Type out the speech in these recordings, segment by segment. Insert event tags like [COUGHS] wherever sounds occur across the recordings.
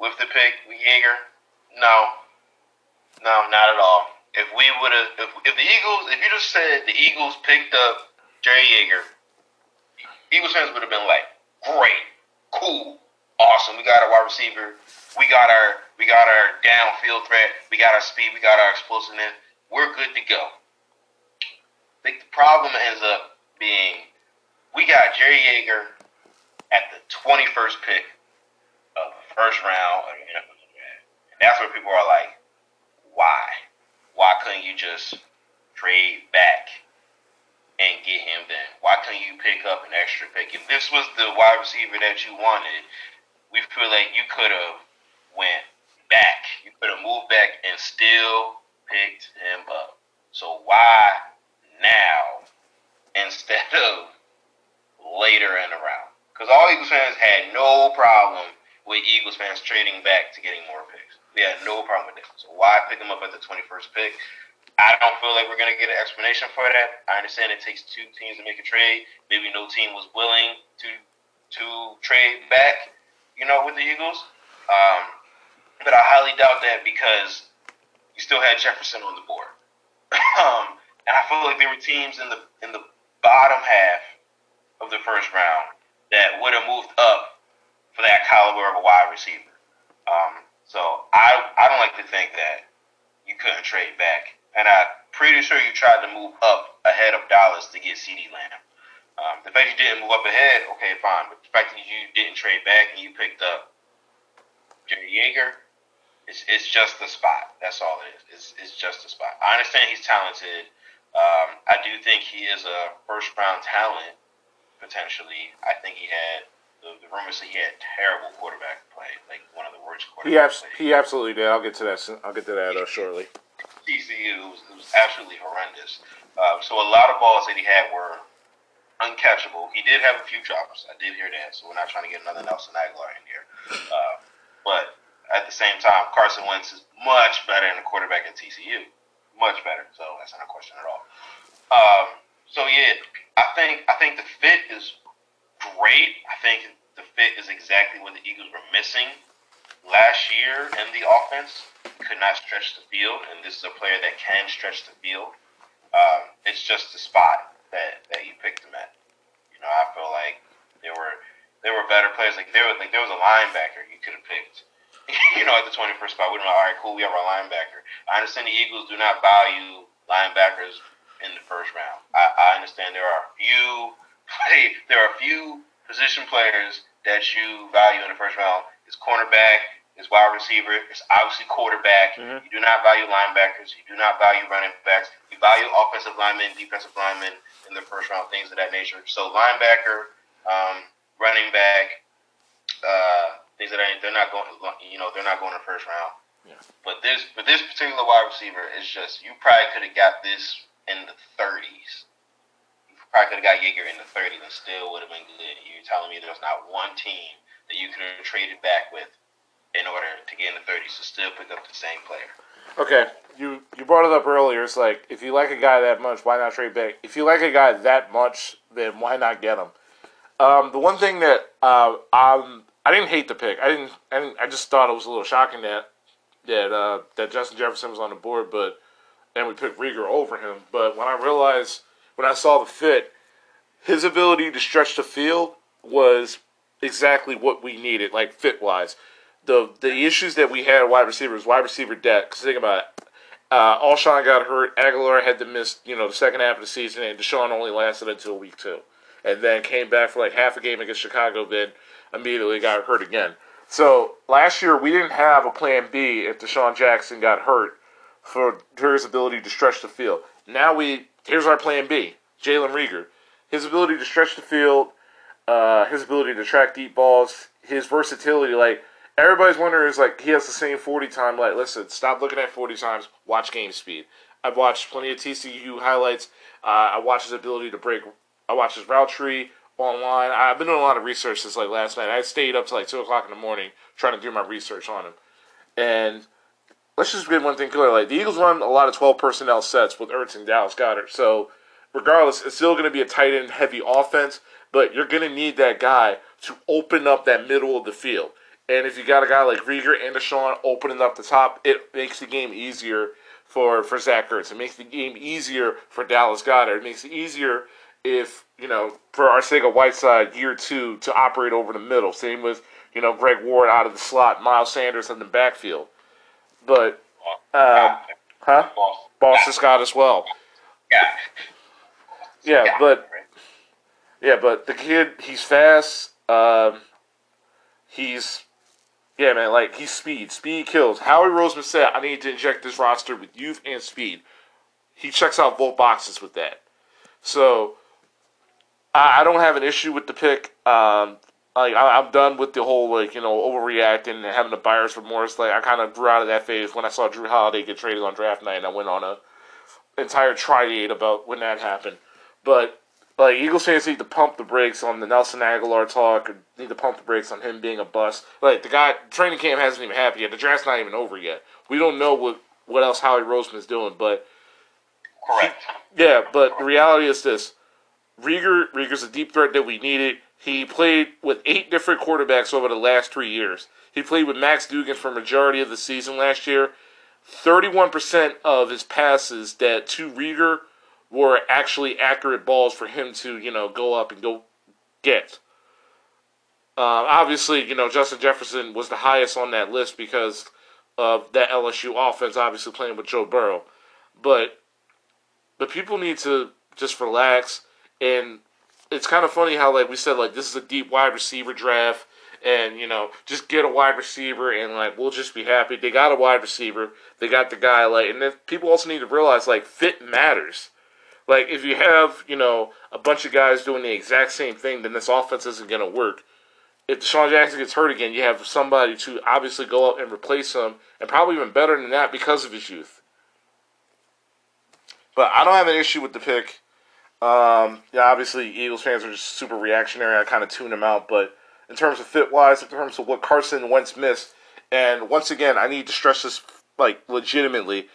with the pick, Reagor? No, no, not at all. If we would have, if, if the Eagles, if you just said the Eagles picked up Jalen Reagor, Eagles fans would have been like, great, cool, awesome. We got a wide receiver. We got our we got our downfield threat. We got our speed. We got our explosiveness. We're good to go. I think the problem ends up being we got Jalen Reagor at the 21st pick first round that's where people are like, why? Why couldn't you just trade back and get him then? Why couldn't you pick up an extra pick? If this was the wide receiver that you wanted, we feel like you could have went back. You could have moved back and still picked him up. So why now instead of later in the round? Because all Eagles fans had no problem with Eagles fans trading back to getting more picks. We had no problem with that. So why pick him up at the 21st pick? I don't feel like we're going to get an explanation for that. I understand it takes two teams to make a trade. Maybe no team was willing to to trade back, you know, with the Eagles. Um, but I highly doubt that because you still had Jefferson on the board. [COUGHS] um, and I feel like there were teams in the in the bottom half of the first round that would have moved up for that caliber of a wide receiver. Um, so I I don't like to think that you couldn't trade back, and I'm pretty sure you tried to move up ahead of Dallas to get CeeDee Lamb. Um, the fact you didn't move up ahead, okay, fine. But the fact that you didn't trade back and you picked up Jalen Reagor, it's, it's just the spot. That's all it is. It's, it's just a spot. I understand he's talented. Um, I do think he is a first round talent potentially. I think he had the, the rumors that he had terrible quarterback play, like one of the worst quarterbacks. He, abs- he absolutely did. I'll get to that. I'll get to that uh, shortly. TCU was, was absolutely horrendous. Um, so a lot of balls that he had were uncatchable. He did have a few drops. I did hear that. So we're not trying to get another Nelson Agholor in here. Uh, but at the same time, Carson Wentz is much better than a quarterback at TCU much better. So that's not a question at all. Um, so yeah, I think I think the fit great. I think the fit is exactly what the Eagles were missing last year in the offense. Could not stretch the field, and this is a player that can stretch the field. Um, it's just the spot that, that you picked him at. You know, I feel like there were there were better players. Like there was like there was a linebacker you could have picked [LAUGHS] you know, at the 21st spot, we're like, all right, cool, we have our linebacker. I understand the Eagles do not value linebackers in the first round. I, I understand there are few [LAUGHS] there are a few position players that you value in the first round. is cornerback, is wide receiver, it's obviously quarterback. Mm-hmm. You do not value linebackers, you do not value running backs. You value offensive linemen, defensive linemen in the first round, things of that nature. So linebacker, um, running back, uh, things that they're not going. You know, they're not going to first round. Yeah. But this, but this particular wide receiver is just you probably could have got this in the 30s. Probably could have got Reagor in the 30s and still would have been good. You're telling me there's not one team that you could have traded back with in order to get in the 30s to still pick up the same player. Okay, you you brought it up earlier. It's like if you like a guy that much, why not trade back? If you like a guy that much, then why not get him? Um, the one thing that uh, I'm I didn't hate the pick. I didn't. I, didn't, I just thought it was a little shocking that that uh, that Justin Jefferson was on the board, but and we picked Reagor over him. But when I realized, when I saw the fit, his ability to stretch the field was exactly what we needed, like fit wise. The the issues that we had wide receivers, wide receiver depth. Cause think about it. Uh, Alshon got hurt. Agholor had to miss, you know, the second half of the season, and DeSean only lasted until week two, and then came back for like half a game against Chicago. Then immediately got hurt again. So last year we didn't have a plan B if DeSean Jackson got hurt for his ability to stretch the field. Now we here's our plan B: Jalen Reagor, his ability to stretch the field, uh, his ability to track deep balls, his versatility. Like everybody's wondering is like he has the same forty time. Like listen, stop looking at forty times. Watch game speed. I've watched plenty of TCU highlights. Uh, I watched his ability to break. I watched his route tree online. I've been doing a lot of research since like last night. I stayed up till like two o'clock in the morning trying to do my research on him. And let's just get one thing clear: like the Eagles run a lot of twelve personnel sets with Ertz and Dallas Goedert. So regardless, it's still going to be a tight end heavy offense. But you're going to need that guy to open up that middle of the field. And if you got a guy like Reagor and DeSean opening up the top, it makes the game easier for, for Zach Ertz. It makes the game easier for Dallas Goedert. It makes it easier if, you know, for Arcega Whiteside year two to operate over the middle. Same with, you know, Greg Ward out of the slot, Miles Sanders in the backfield. But, um, huh? Boston Scott as well. Yeah. Yeah, but yeah, but the kid, he's fast. Um, he's yeah, man. Like he's speed. Speed kills. Howie Roseman said, "I need to inject this roster with youth and speed." He checks out both boxes with that. So I, I don't have an issue with the pick. Um, like I, I'm done with the whole like you know overreacting and having the buyer's remorse. Like I kind of grew out of that phase when I saw Jrue Holiday get traded on draft night, and I went on a entire triade about when that happened. But like Eagles fans need to pump the brakes on the Nelson Agholor talk. Or need to pump the brakes on him being a bust. Like the guy training camp hasn't even happened yet. The draft's not even over yet. We don't know what what else Howie Roseman's doing. But Correct. yeah, but the reality is this: Reagor Reagor's a deep threat that we needed. He played with eight different quarterbacks over the last three years. He played with Max Duggan for majority of the season last year. Thirty-one percent of his passes that to Reagor were actually accurate balls for him to, you know, go up and go get. Uh, obviously, you know, Justin Jefferson was the highest on that list because of that LSU offense, obviously playing with Joe Burrow. But but people need to just relax and it's kind of funny how like we said like this is a deep wide receiver draft and you know just get a wide receiver and like we'll just be happy. They got a wide receiver. They got the guy like and then people also need to realize like fit matters. Like if you have you know a bunch of guys doing the exact same thing then this offense isn't going to work. If DeSean Jackson gets hurt again you have somebody to obviously go out and replace him and probably even better than that because of his youth. But I don't have an issue with the pick um, yeah, obviously Eagles fans are just super reactionary. I kind of tune them out, but in terms of fit wise, in terms of what Carson Wentz missed, and once again, I need to stress this like legitimately.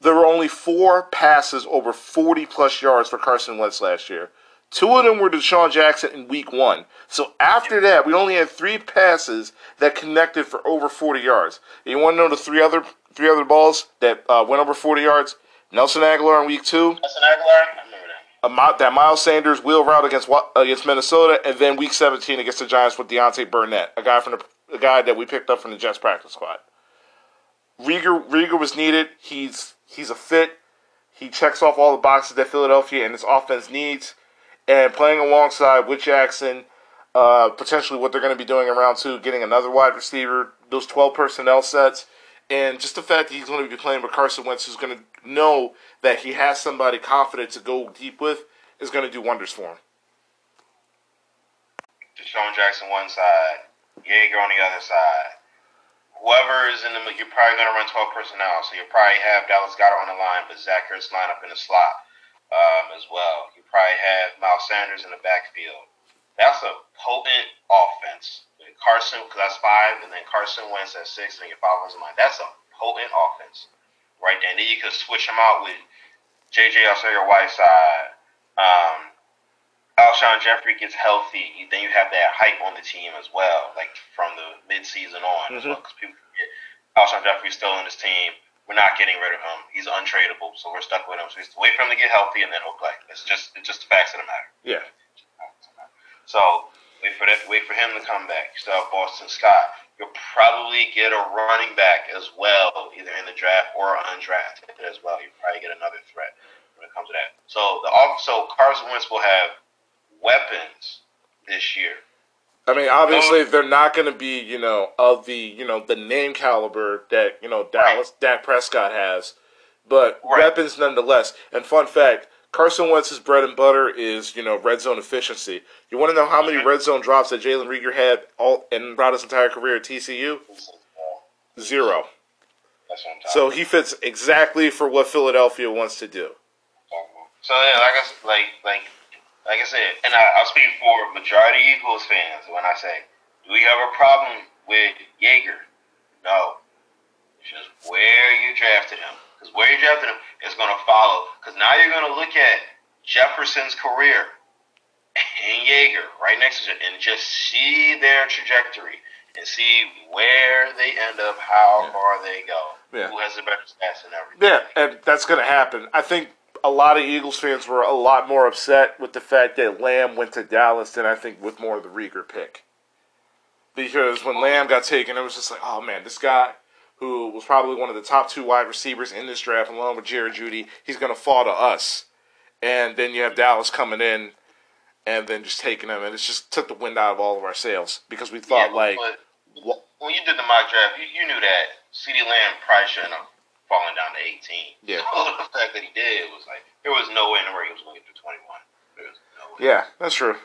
There were only four passes over 40 plus yards for Carson Wentz last year. Two of them were to DeSean Jackson in week one. So after that, we only had three passes that connected for over 40 yards. You want to know the three other three other balls that uh, went over 40 yards? Nelson Agholor in week two. Nelson Agholor. That Miles Sanders wheel route against against Minnesota, and then Week 17 against the Giants with Deontay Burnett, a guy from the a guy that we picked up from the Jets practice squad. Reagor Reagor was needed. He's he's a fit. He checks off all the boxes that Philadelphia and his offense needs, and playing alongside with Jackson, uh, potentially what they're going to be doing in round two, getting another wide receiver, those 12 personnel sets, and just the fact that he's going to be playing with Carson Wentz, who's going to know that he has somebody confident to go deep with, is going to do wonders for him. DeSean Jackson one side, Reagor on the other side. Whoever is in the, you're probably going to run 12 personnel, so you'll probably have Dallas Goedert on the line, but Zach Ertz line up in the slot um, as well. You probably have Miles Sanders in the backfield. That's a potent offense. With Carson, because that's five, and then Carson Wentz at six, and then your five ones in line. That's a potent offense right there. And then you could switch them out with J.J. Arcega Whiteside. Um, Alshon Jeffery gets healthy, then you have that hype on the team as well, like from the midseason on as well. Because people forget Alshon Jeffery's still in this team. We're not getting rid of him. He's untradeable, so we're stuck with him. So we have to wait for him to get healthy, and then he'll play. It's just it's just the facts of the matter. Yeah. So wait for that. Wait for him to come back. You still have Boston Scott. You'll probably get a running back as well, either in the draft or undrafted as well. You probably get another threat when it comes to that. So the off. So Carson Wentz will have weapons this year. I mean, obviously, they're not going to be, you know, of the, you know, the name caliber that, you know, Dallas, Dak Prescott has, but Right. weapons nonetheless. And fun fact, Carson Wentz's bread and butter is, you know, red zone efficiency. You want to know how many red zone drops that Jalen Reagor had all and throughout his entire career at TCU? Zero. That's what I'm talking So he fits exactly for what Philadelphia wants to do. So yeah, like I like like like I said, and I, I'll speak for majority Eagles fans when I say, do we have a problem with Reagor? No. It's just where you drafted him, because where you drafted him is going to follow. Because now you're going to look at Jefferson's career and Reagor right next to it, and just see their trajectory. and see where they end up, how Yeah. far they go, Yeah. who has the better stats and everything. Yeah, and that's going to happen. I think a lot of Eagles fans were a lot more upset with the fact that Lamb went to Dallas than I think with more of the Reagor pick. Because when Lamb got taken, it was just like, oh man, this guy who was probably one of the top two wide receivers in this draft, along with Jerry Jeudy, he's going to fall to us. And then you have Dallas coming in and then just taking him, and it just took the wind out of all of our sails because we thought Yeah, like, when you did the mock draft, you, you knew that CeeDee Lamb probably shouldn't have fallen down to 18. Yeah. [LAUGHS] The fact that he did was like there was no way in the world he was going to get to 21. There was no way. yeah, that's true.